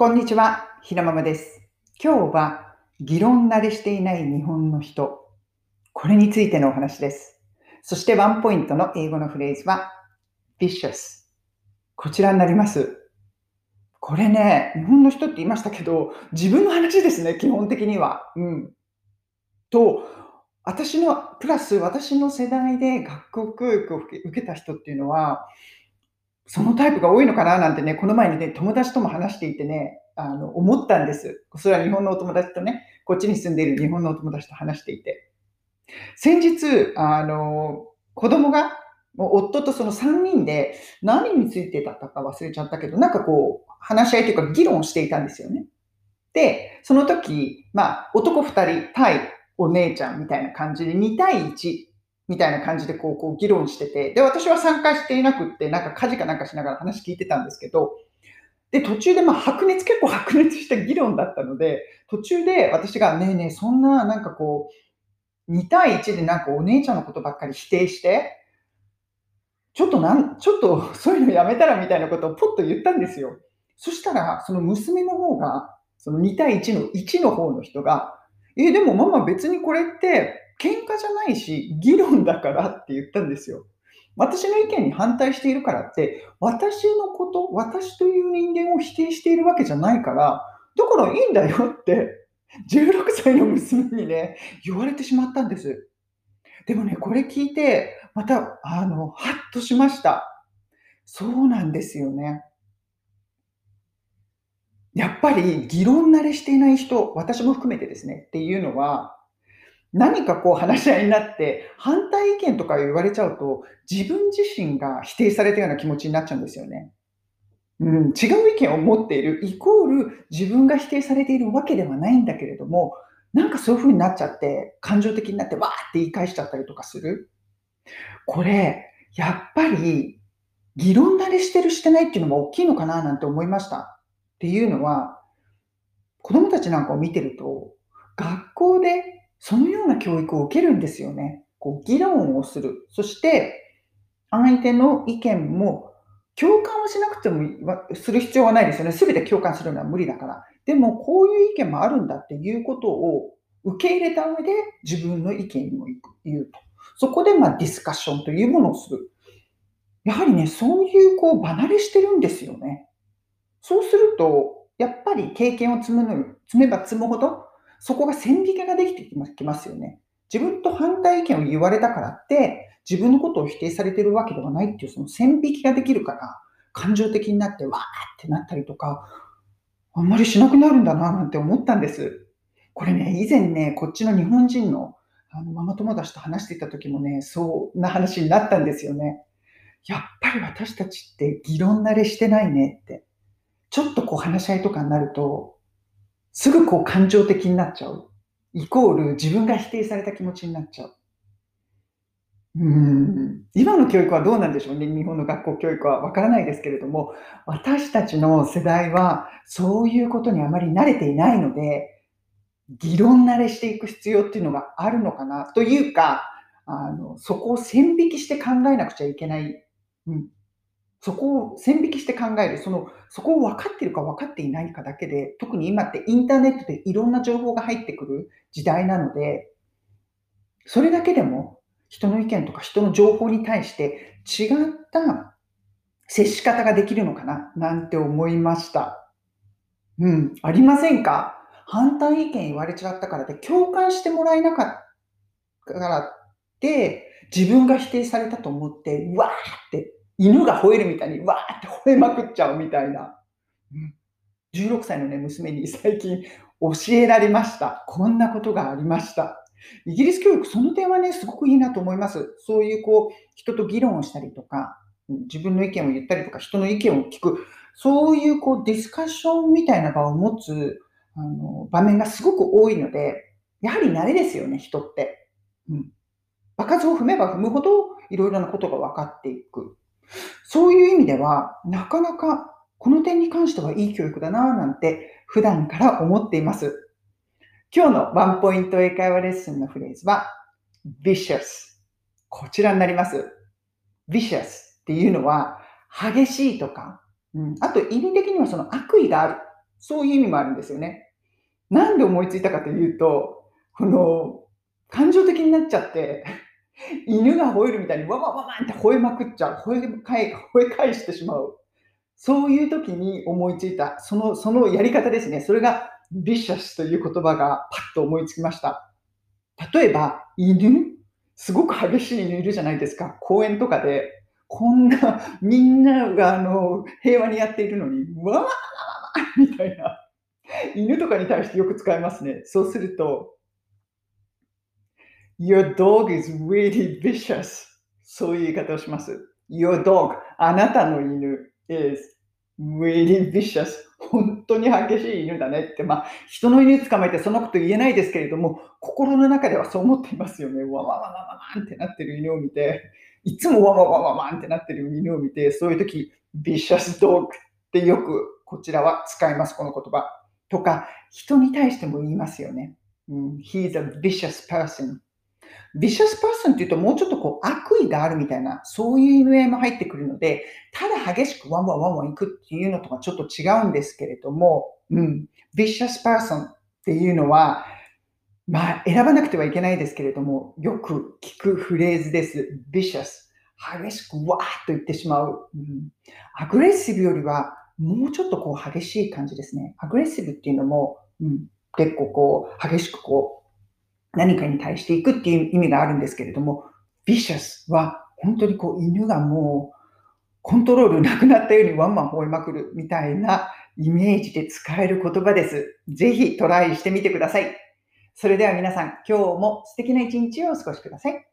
こんにちは、ひなままです。今日は議論慣れしていない日本の人。これについてのお話です。そしてワンポイントの英語のフレーズは vicious。こちらになります。これね、日本の人って言いましたけど、自分の話ですね、基本的には。うん。と、私の、プラス私の世代で学校教育を受け受けた人っていうのは、そのタイプが多いのかななんてね、この前にね、友達とも話していてね、あの思ったんです。それは日本のお友達とね、こっちに住んでいる日本のお友達と話していて。先日、あの、子供が、もう夫とその3人で何についてだったか忘れちゃったけど、なんかこう、話し合いというか議論していたんですよね。で、その時、まあ、男2人対お姉ちゃんみたいな感じで2対1みたいな感じでこうこう議論してて、で、私は参加していなくって、なんか家事かなんかしながら話聞いてたんですけど、で、途中でまあ白熱、結構白熱した議論だったので、途中で私がねえねえ、そんななんかこう、2対1でなんかお姉ちゃんのことばっかり否定して、ちょっとなん、ちょっとそういうのやめたらみたいなことをポッと言ったんですよ。そしたら、その娘の方が、その2対1の1の方の人が、え、でもママ別にこれって喧嘩じゃないし、議論だからって言ったんですよ。私の意見に反対しているからって、私のこと、私という人間を否定しているわけじゃないから、だからいいんだよって、16歳の娘にね、言われてしまったんです。でもね、これ聞いて、また、あの、ハッとしました。そうなんですよね。やっぱり議論慣れしていない人、私も含めてですね、っていうのは、何かこう話し合いになって、反対意見とか言われちゃうと、自分自身が否定されたような気持ちになっちゃうんですよね。うん、違う意見を持っているイコール自分が否定されているわけではないんだけれども、なんかそういう風になっちゃって、感情的になってわーって言い返しちゃったりとかする。これ、やっぱり議論慣れしてるしてないっていうのも大きいのかななんて思いました。っていうのは、子供たちなんかを見てると、学校でそのような教育を受けるんですよね。こう議論をする。そして、相手の意見も共感をしなくてもする必要はないですよね。すべて共感するのは無理だから。でも、こういう意見もあるんだっていうことを受け入れた上で自分の意見を言うと。そこで、まあ、ディスカッションというものをする。やはりね、そういうこう離れしてるんですよね。そうすると、やっぱり経験を積むのに積めば積むほど、そこが線引きができてきますよね。自分と反対意見を言われたからって、自分のことを否定されてるわけではないっていうその線引きができるから、感情的になってわーってなったりとか、あんまりしなくなるんだななんて思ったんです。これね、以前ね、こっちの日本人のあのママ友達と話していた時もね、そんな話になったんですよね。やっぱり私たちって議論慣れしてないねって。ちょっとこう話し合いとかになると、すぐこう感情的になっちゃう。イコール自分が否定された気持ちになっちゃう。うん今の教育はどうなんでしょうね。日本の学校教育はわからないですけれども、私たちの世代はそういうことにあまり慣れていないので、議論慣れしていく必要っていうのがあるのかな。というか、あのそこを線引きして考えなくちゃいけない。うん、そこを線引きして考える。その、そこを分かってるか分かっていないかだけで、特に今ってインターネットでいろんな情報が入ってくる時代なので、それだけでも人の意見とか人の情報に対して違った接し方ができるのかななんて思いました。うん、ありませんか？反対意見言われちゃったからで共感してもらえなかったからって自分が否定されたと思って、うわーって犬が吠えるみたいにわーって吠えまくっちゃうみたいな。16歳のね、娘に最近教えられました。こんなことがありました。イギリス教育、その点はね、すごくいいなと思います。そういうこう、人と議論をしたりとか、自分の意見を言ったりとか、人の意見を聞く、そういうこう、ディスカッションみたいな場を持つあの場面がすごく多いので、やはり慣れですよね、人って。うん。場数を踏めば踏むほど、いろいろなことが分かっていく。そういう意味では、なかなかこの点に関してはいい教育だなぁなんて普段から思っています。今日のワンポイント英会話レッスンのフレーズは vicious。こちらになります。vicious っていうのは激しいとか、うん、あと意味的にはその悪意があるそういう意味もあるんですよね。なんで思いついたかというと、この、感情的になっちゃって、犬が吠えるみたいにわわわわって吠えまくっちゃう。吠え返吠え返してしまう。そういう時に思いついた、そのそのやり方ですね。それがビシャスという言葉がパッと思いつきました。例えば、犬？すごく激しい犬いるじゃないですか。公園とかで、こんな、みんながあの平和にやっているのに、わわわわわみたいな。犬とかに対してよく使いますね。そうすると、Your dog is really vicious. そういう言い方をします。Your dog, あなたの犬 is really vicious. 本当に激しい犬だねって、まあ、人の犬捕まえてそんなこと言えないですけれども、心の中ではそう思っていますよね。わわわわわわんってなってる犬を見て、いつもわわわわわんってなってる犬を見て、そういう時、vicious dog ってよくこちらは使います、この言葉。とか、人に対しても言いますよね。うん、He's a vicious person. vicious person っていうともうちょっとこう悪意があるみたいな、そういう意味合いも入ってくるので、ただ激しくワンワンワンワン行くっていうのとはちょっと違うんですけれども、うん、 vicious person っていうのは、まあ選ばなくてはいけないですけれども、よく聞くフレーズです。ビシャス。激しくわーっと言ってしまう。うん、アグレッシブよりはもうちょっとこう激しい感じですね。アグレッシブっていうのも、うん、結構こう激しくこう何かに対していくっていう意味があるんですけれども、ビシャスは本当にこう犬がもうコントロールなくなったようにワンマン吠えまくるみたいなイメージで使える言葉です。ぜひトライしてみてください。それでは皆さん、今日も素敵な一日をお過ごしください。